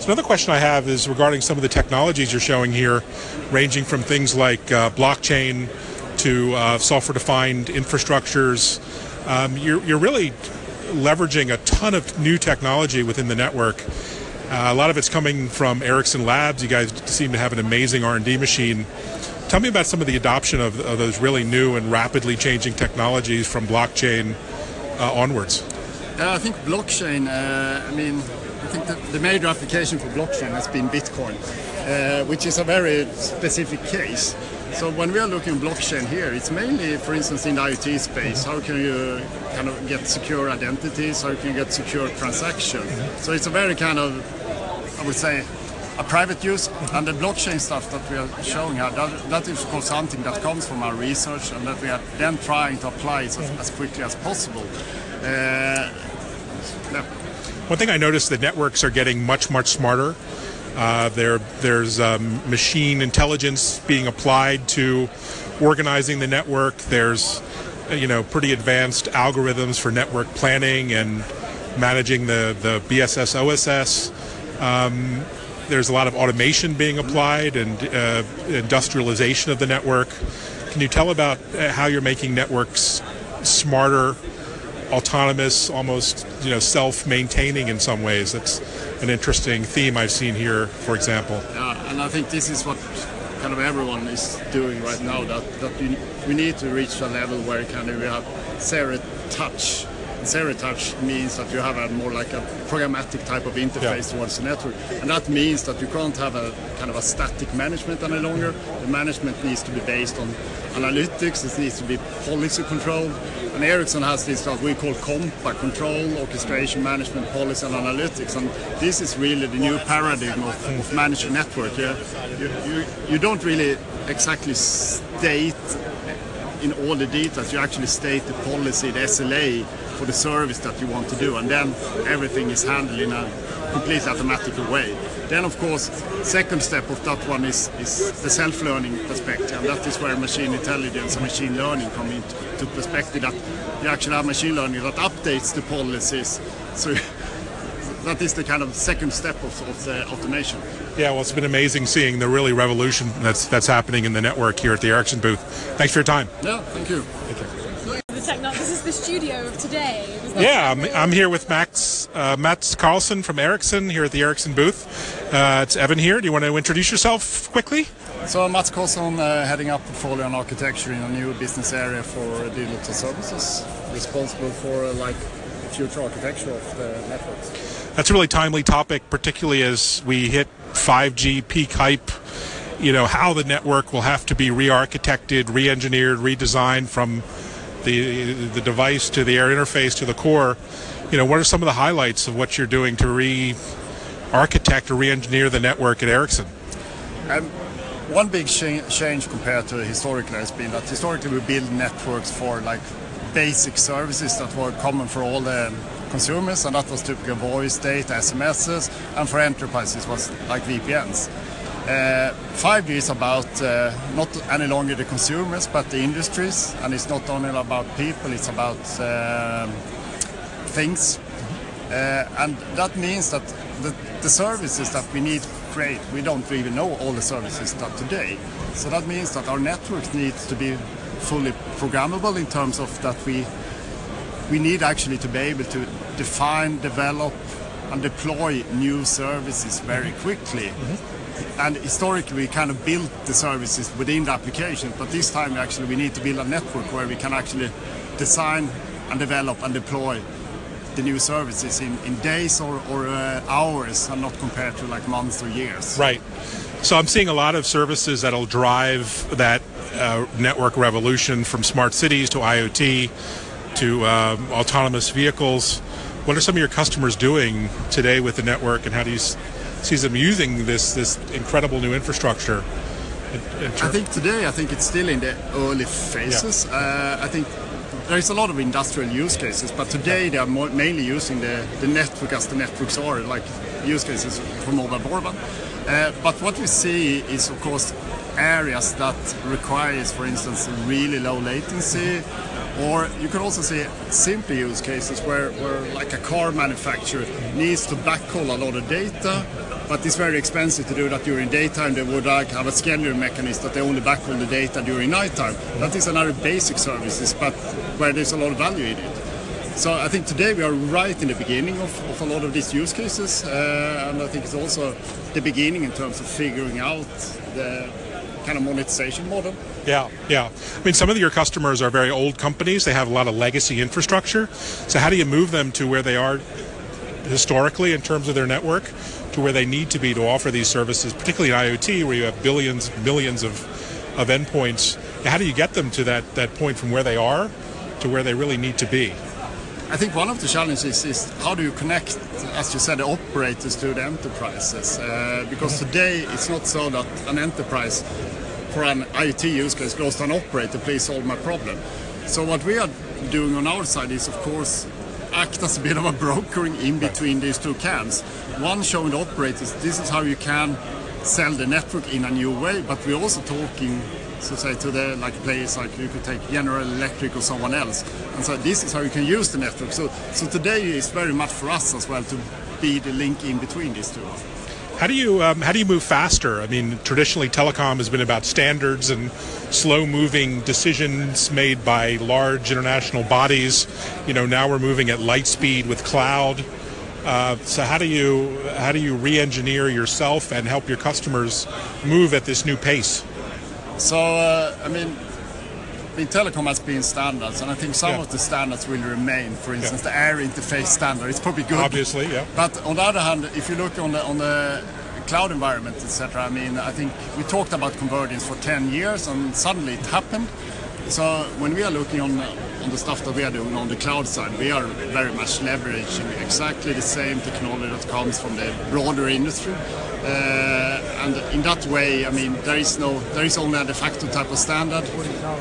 So another question I have is regarding some of the technologies you're showing here, ranging from things like uh, blockchain to uh, software-defined infrastructures. Um, you're, you're really leveraging a ton of new technology within the network. Uh, a lot of it's coming from Ericsson Labs. You guys seem to have an amazing R&D machine. Tell me about some of the adoption of, of those really new and rapidly changing technologies from blockchain uh, onwards. Uh, I think blockchain. Uh, I mean, I think the, major application for blockchain has been Bitcoin, uh, which is a very specific case. So when we are looking at blockchain here, it's mainly, for instance, in the IoT space. How can you kind of get secure identities? How can you get secure transactions. So it's a very kind of, I would say, a private use. And the blockchain stuff that we are showing here, that, that is of course something that comes from our research and that we are then trying to apply as, as quickly as possible. Uh, One thing I noticed, the networks are getting much, much smarter. Uh, there, there's um, machine intelligence being applied to organizing the network. There's, you know, pretty advanced algorithms for network planning and managing the, the BSS OSS. Um, there's a lot of automation being applied and uh, industrialization of the network. Can you tell about uh, how you're making networks smarter, autonomous, almost you know self-maintaining in some ways? That's an interesting theme I've seen here, for example. Yeah, and I think this is what kind of everyone is doing right now. That that we, we need to reach a level where kind of we have zero touch. Zero touch means that you have a more like a programmatic type of interface yeah. towards the network, and that means that you can't have a kind of a static management any longer. The management needs to be based on analytics. It needs to be policy controlled, and Ericsson has this what we call COMPA, control, orchestration, management, policy, and analytics. And this is really the new paradigm of, of managing network. Yeah? You, you, you don't really exactly state in all the details, you actually state the policy, the SLA for the service that you want to do, and then everything is handled in a completely automatic way. Then, of course, second step of that one is, is the self-learning perspective, and that is where machine intelligence and machine learning come into perspective. That you actually have machine learning that updates the policies. So that is the kind of second step of, of the automation. Yeah, well, it's been amazing seeing the really revolution that's that's happening in the network here at the Ericsson booth. Thanks for your time. Yeah, thank you. Thank you. This is the studio of today. Yeah, I'm, I'm, here with Max uh, Mats Carlson from Ericsson here at the Ericsson booth. Uh, it's Evan here. Do you want to introduce yourself quickly? So Mats Carlson, uh, heading up portfolio and architecture in a new business area for digital services, responsible for uh, like future architecture of the networks. That's a really timely topic, particularly as we hit 5G peak hype. You know how the network will have to be re-architected, re-engineered, redesigned from the the device to the air interface to the core. You know, what are some of the highlights of what you're doing to re-architect or re-engineer the network at Ericsson? Um, one big change compared to historically has been that historically we build networks for like basic services that were common for all the consumers, and that was typically voice, data, SMSs, and for enterprises was like VPNs. Uh, 5G is about uh, not any longer the consumers but the industries, and it's not only about people, it's about um, things. Uh, and that means that the, the, services that we need to create, we don't even know all the services that today. So that means that our network needs to be fully programmable in terms of that we we need actually to be able to define, develop, and deploy new services very quickly. Mm-hmm. And historically, we kind of built the services within the application, but this time actually we need to build a network where we can actually design and develop and deploy the new services in, in days or, or uh, hours and not compared to like months or years. Right. So I'm seeing a lot of services that'll drive that uh, network revolution from smart cities to IoT to um, autonomous vehicles. What are some of your customers doing today with the network, and how do you see them using this this incredible new infrastructure? In, in I think today, I think it's still in the early phases. Yeah. Uh, I think there is a lot of industrial use cases, but today they are more, mainly using the, the network as the networks are, like use cases for mobile broadband. Uh, but what we see is, of course, areas that requires, for instance, really low latency Or you can also see simple use cases where, where like a car manufacturer needs to backhaul a lot of data, but it's very expensive to do that during daytime. They would like have a scheduling mechanism that they only backhaul the data during nighttime. That is another basic services, but where there's a lot of value in it. So I think today we are right in the beginning of, of a lot of these use cases, uh, and I think it's also the beginning in terms of figuring out the kind of monetization model. Yeah, yeah. I mean, some of your customers are very old companies. They have a lot of legacy infrastructure. So, how do you move them to where they are historically in terms of their network to where they need to be to offer these services, particularly in IoT, where you have billions, millions of, of endpoints? How do you get them to that, that point from where they are to where they really need to be? I think one of the challenges is how do you connect, as you said, the operators to the enterprises? Uh, because today it's not so that an enterprise for an IT use case goes to an operator, please solve my problem. So what we are doing on our side is, of course, act as a bit of a brokering in between these two camps. One showing the operators this is how you can sell the network in a new way, but we're also talking so say to the like players like you could take General Electric or someone else and so this is how you can use the network. So so today is very much for us as well to be the link in between these two. How do you um, how do you move faster? I mean, traditionally telecom has been about standards and slow-moving decisions made by large international bodies. You know, now we're moving at light speed with cloud. Uh, so how do you how do you re-engineer yourself and help your customers move at this new pace? So uh, I mean, in telecom has been standards, and I think some Yeah. of the standards will remain. For instance, Yeah. the air interface standard. It's probably good. Obviously, yeah. But on the other hand, if you look on the on the cloud environment, etc., I mean, I think we talked about convergence for 10 years, and suddenly it happened. So when we are looking on on the stuff that we are doing on the cloud side, we are very much leveraging exactly the same technology that comes from the broader industry. Uh, and in that way, I mean, there is no, there is only a de facto type of standard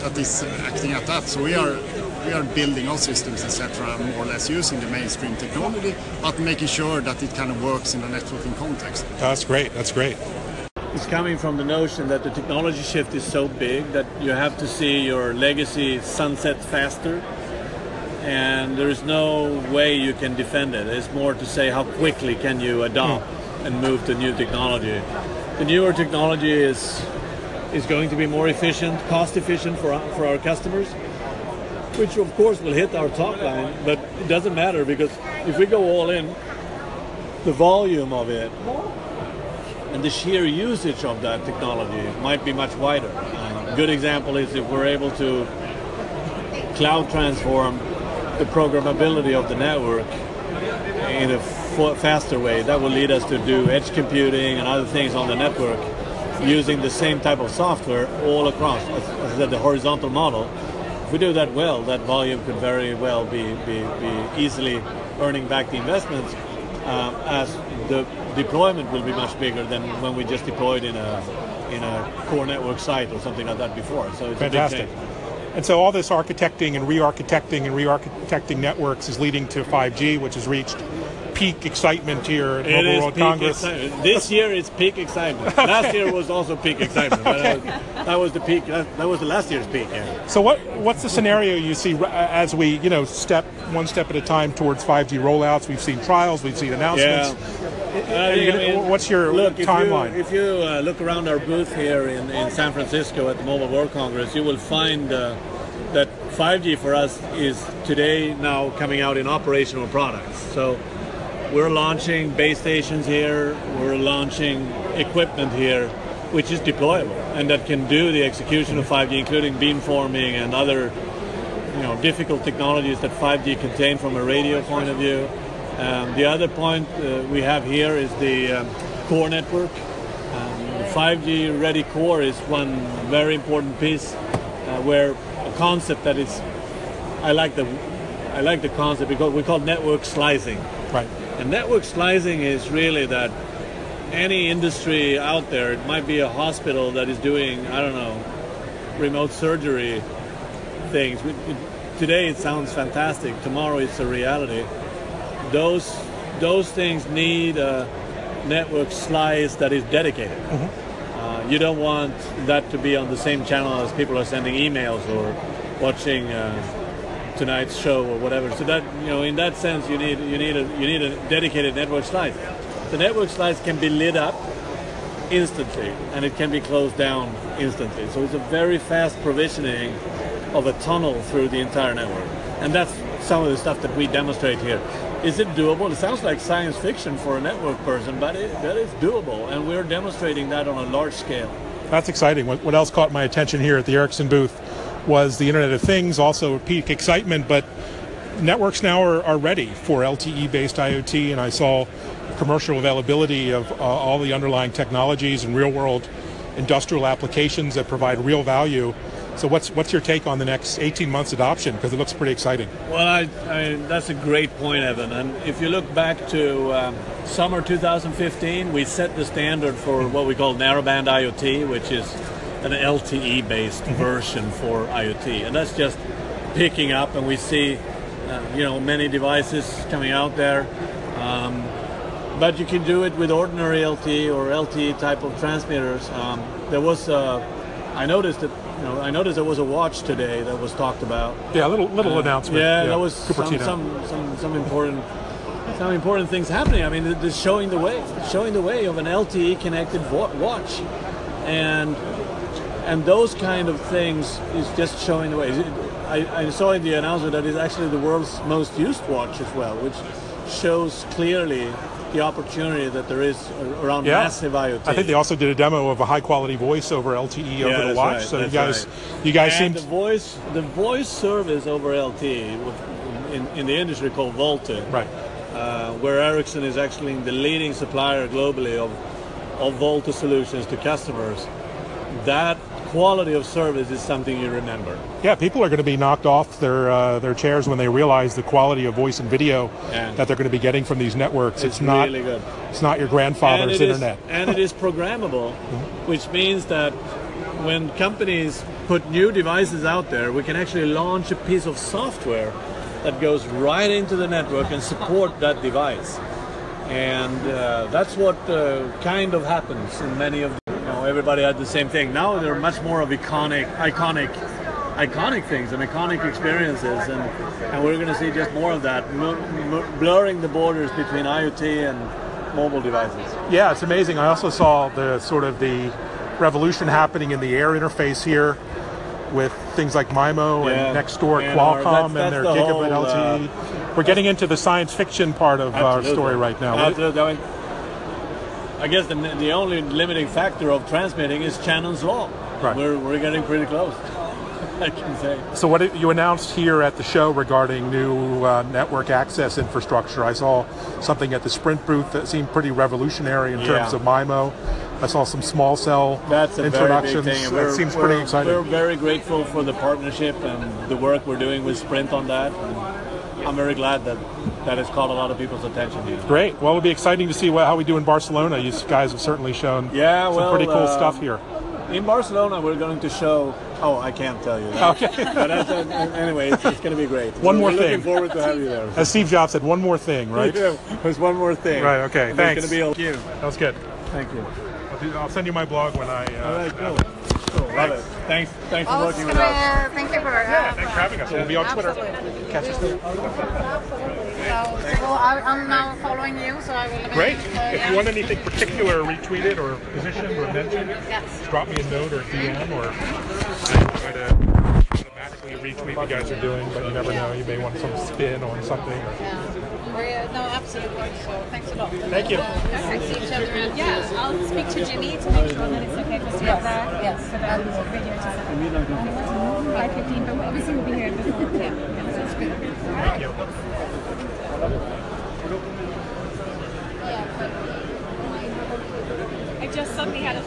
that is acting at that. So we are we are building our systems, etc., more or less using the mainstream technology, but making sure that it kind of works in a networking context. That's great. That's great. It's coming from the notion that the technology shift is so big that you have to see your legacy sunset faster, and there is no way you can defend it. It's more to say how quickly can you adopt and move to new technology. The newer technology is is going to be more efficient, cost efficient for for our customers, which of course will hit our top line. But it doesn't matter because if we go all in, the volume of it and the sheer usage of that technology might be much wider. Uh, good example is if we're able to cloud transform the programmability of the network in a faster way, that will lead us to do edge computing and other things on the network using the same type of software all across. As, the horizontal model. If we do that well, that volume could very well be, be, be easily earning back the investments um, as the deployment will be much bigger than when we just deployed in a in a core network site or something like that before. So it's Fantastic. And so all this architecting and re-architecting and re-architecting networks is leading to 5G, which has reached peak excitement here at It Mobile World Congress. excitement. This year is peak excitement. Last year was also peak excitement. But uh, that was the peak. That, that was the last year's peak. Yeah. So what what's the scenario you see as we you know step one step at a time towards 5G rollouts? We've seen trials, we've seen announcements. Uh, you gonna- mean, what's your look, if timeline? You, if you uh, look around our booth here in, in San Francisco at the Mobile World Congress, you will find uh, that 5G for us is today now coming out in operational products. So we're launching base stations here, we're launching equipment here, which is deployable and that can do the execution of 5G, including beamforming and other you know, difficult technologies that 5G contain from a radio point of view. Um, the other point uh, we have here is the um, core network. Um, 5G ready core is one very important piece uh, where a concept that is, I like the, I like the concept because we call network slicing. Right. And network slicing is really that any industry out there, it might be a hospital that is doing, I don't know, remote surgery things. Today it sounds fantastic. Tomorrow it's a reality. Those those things need a network slice that is dedicated. Uh, you don't want that to be on the same channel as people are sending emails or watching uh, tonight's show or whatever. So that you know, in that sense, you need you need a you need a dedicated network slice. The network slice can be lit up instantly, and it can be closed down instantly. So it's a very fast provisioning of a tunnel through the entire network, and that's some of the stuff that we demonstrate here. Is it doable? It sounds like science fiction for a network person, but it, that is doable, and we're demonstrating that on a large scale. That's exciting. What, what else caught my attention here at the Ericsson booth was the Internet of Things, also peak excitement, but networks now are, are ready for LTE based IoT, and I saw commercial availability of uh, all the underlying technologies and real world industrial applications that provide real value. So, what's, what's your take on the next 18 months adoption? Because it looks pretty exciting. Well, I, I, that's a great point, Evan. And if you look back to um, summer 2015, we set the standard for what we call narrowband IoT, which is an LTE based version for IoT. And that's just picking up, and we see uh, you know many devices coming out there. Um, but you can do it with ordinary LTE or LTE type of transmitters. Um, there was, uh, I noticed that, you know, I noticed there was a watch today that was talked about. Yeah, a little, little announcement. Yeah, that was some, some, some, some important, some important things happening. I mean, this showing the way, showing the way of an LTE connected watch, and and those kind of things is just showing the way. I, I saw in the announcement that it's actually the world's most used watch as well, which shows clearly the opportunity that there is around Yeah. massive IoT. I think they also did a demo of a high quality voice over LTE Yeah, over the watch. right, so you guys, right. you guys and seem the voice the voice service over LTE in, in the industry called VoLTE, right. uh, where Ericsson is actually the leading supplier globally of of VoLTE solutions to customers. That quality of service is something you remember. Yeah, people are going to be knocked off their uh, their chairs when they realize the quality of voice and video Yeah. that they're going to be getting from these networks. It's, It's not really good. it's not your and grandfather's is- internet. and it is programmable, which means that when companies put new devices out there, we can actually launch a piece of software that goes right into the network and support that device. And uh, that's what uh, kind of happens in many of the, everybody had the same thing. Now they're much more of iconic, iconic, iconic things and iconic experiences, and, and we're going to see just more of that, m- m- blurring the borders between IoT and mobile devices. Yeah, it's amazing. I also saw the sort of the revolution happening in the air interface here with things like MIMO Yeah. and next door And Qualcomm our- that's- and their the gigabit whole, uh, LTE. We're getting into the science fiction part of our story right now. Absolutely. I, guess the, the only limiting factor of transmitting is Shannon's law. Right. We're, we're getting pretty close. I can say. So what you announced here at the show regarding new uh, network access infrastructure, I saw something at the Sprint booth that seemed pretty revolutionary in terms of MIMO. I saw some small cell That's a very big introductions. thing. that seems pretty exciting. We're very grateful for the partnership and the work we're doing with Sprint on that. And I'm very glad that that has caught a lot of people's attention here. Great. Well, it'll be exciting to see what, how we do in Barcelona. You guys have certainly shown Yeah, some well, pretty cool uh, stuff here. In Barcelona, we're going to show. Oh, I can't tell you. That. Okay. but that's, uh, anyway, it's, it's going to be great. One We're more looking thing. forward to have you there. As Steve Jobs said, one more thing, right? Yeah, There's one more thing. Right, okay, And thanks. It's going to be a Thank you. That was good. Thank you. I'll, send you my blog when I. Uh, All right, cool. Cool. Love it. Thanks. Thanks for working with us. uh, thank you for uh, Thanks for having us. We'll be on Twitter. Absolutely. Catch us there. So, so I, I'm now following you, so I will. Great. uh, If yeah. you want anything particular retweeted or positioned or mentioned, Yes. drop me a note or DM or I try to automatically retweet what you guys are doing, but you never know. You may want some spin on something. Yeah. We're, no, absolutely. So thanks a lot. Thank you. I see each other around. Yeah, I'll speak to Jimmy to make sure that it's okay for us to get there. Yes. For the video to set. Five fifteen, but obviously we'll be here before. Yeah. That's good. You. Um, I just suddenly had a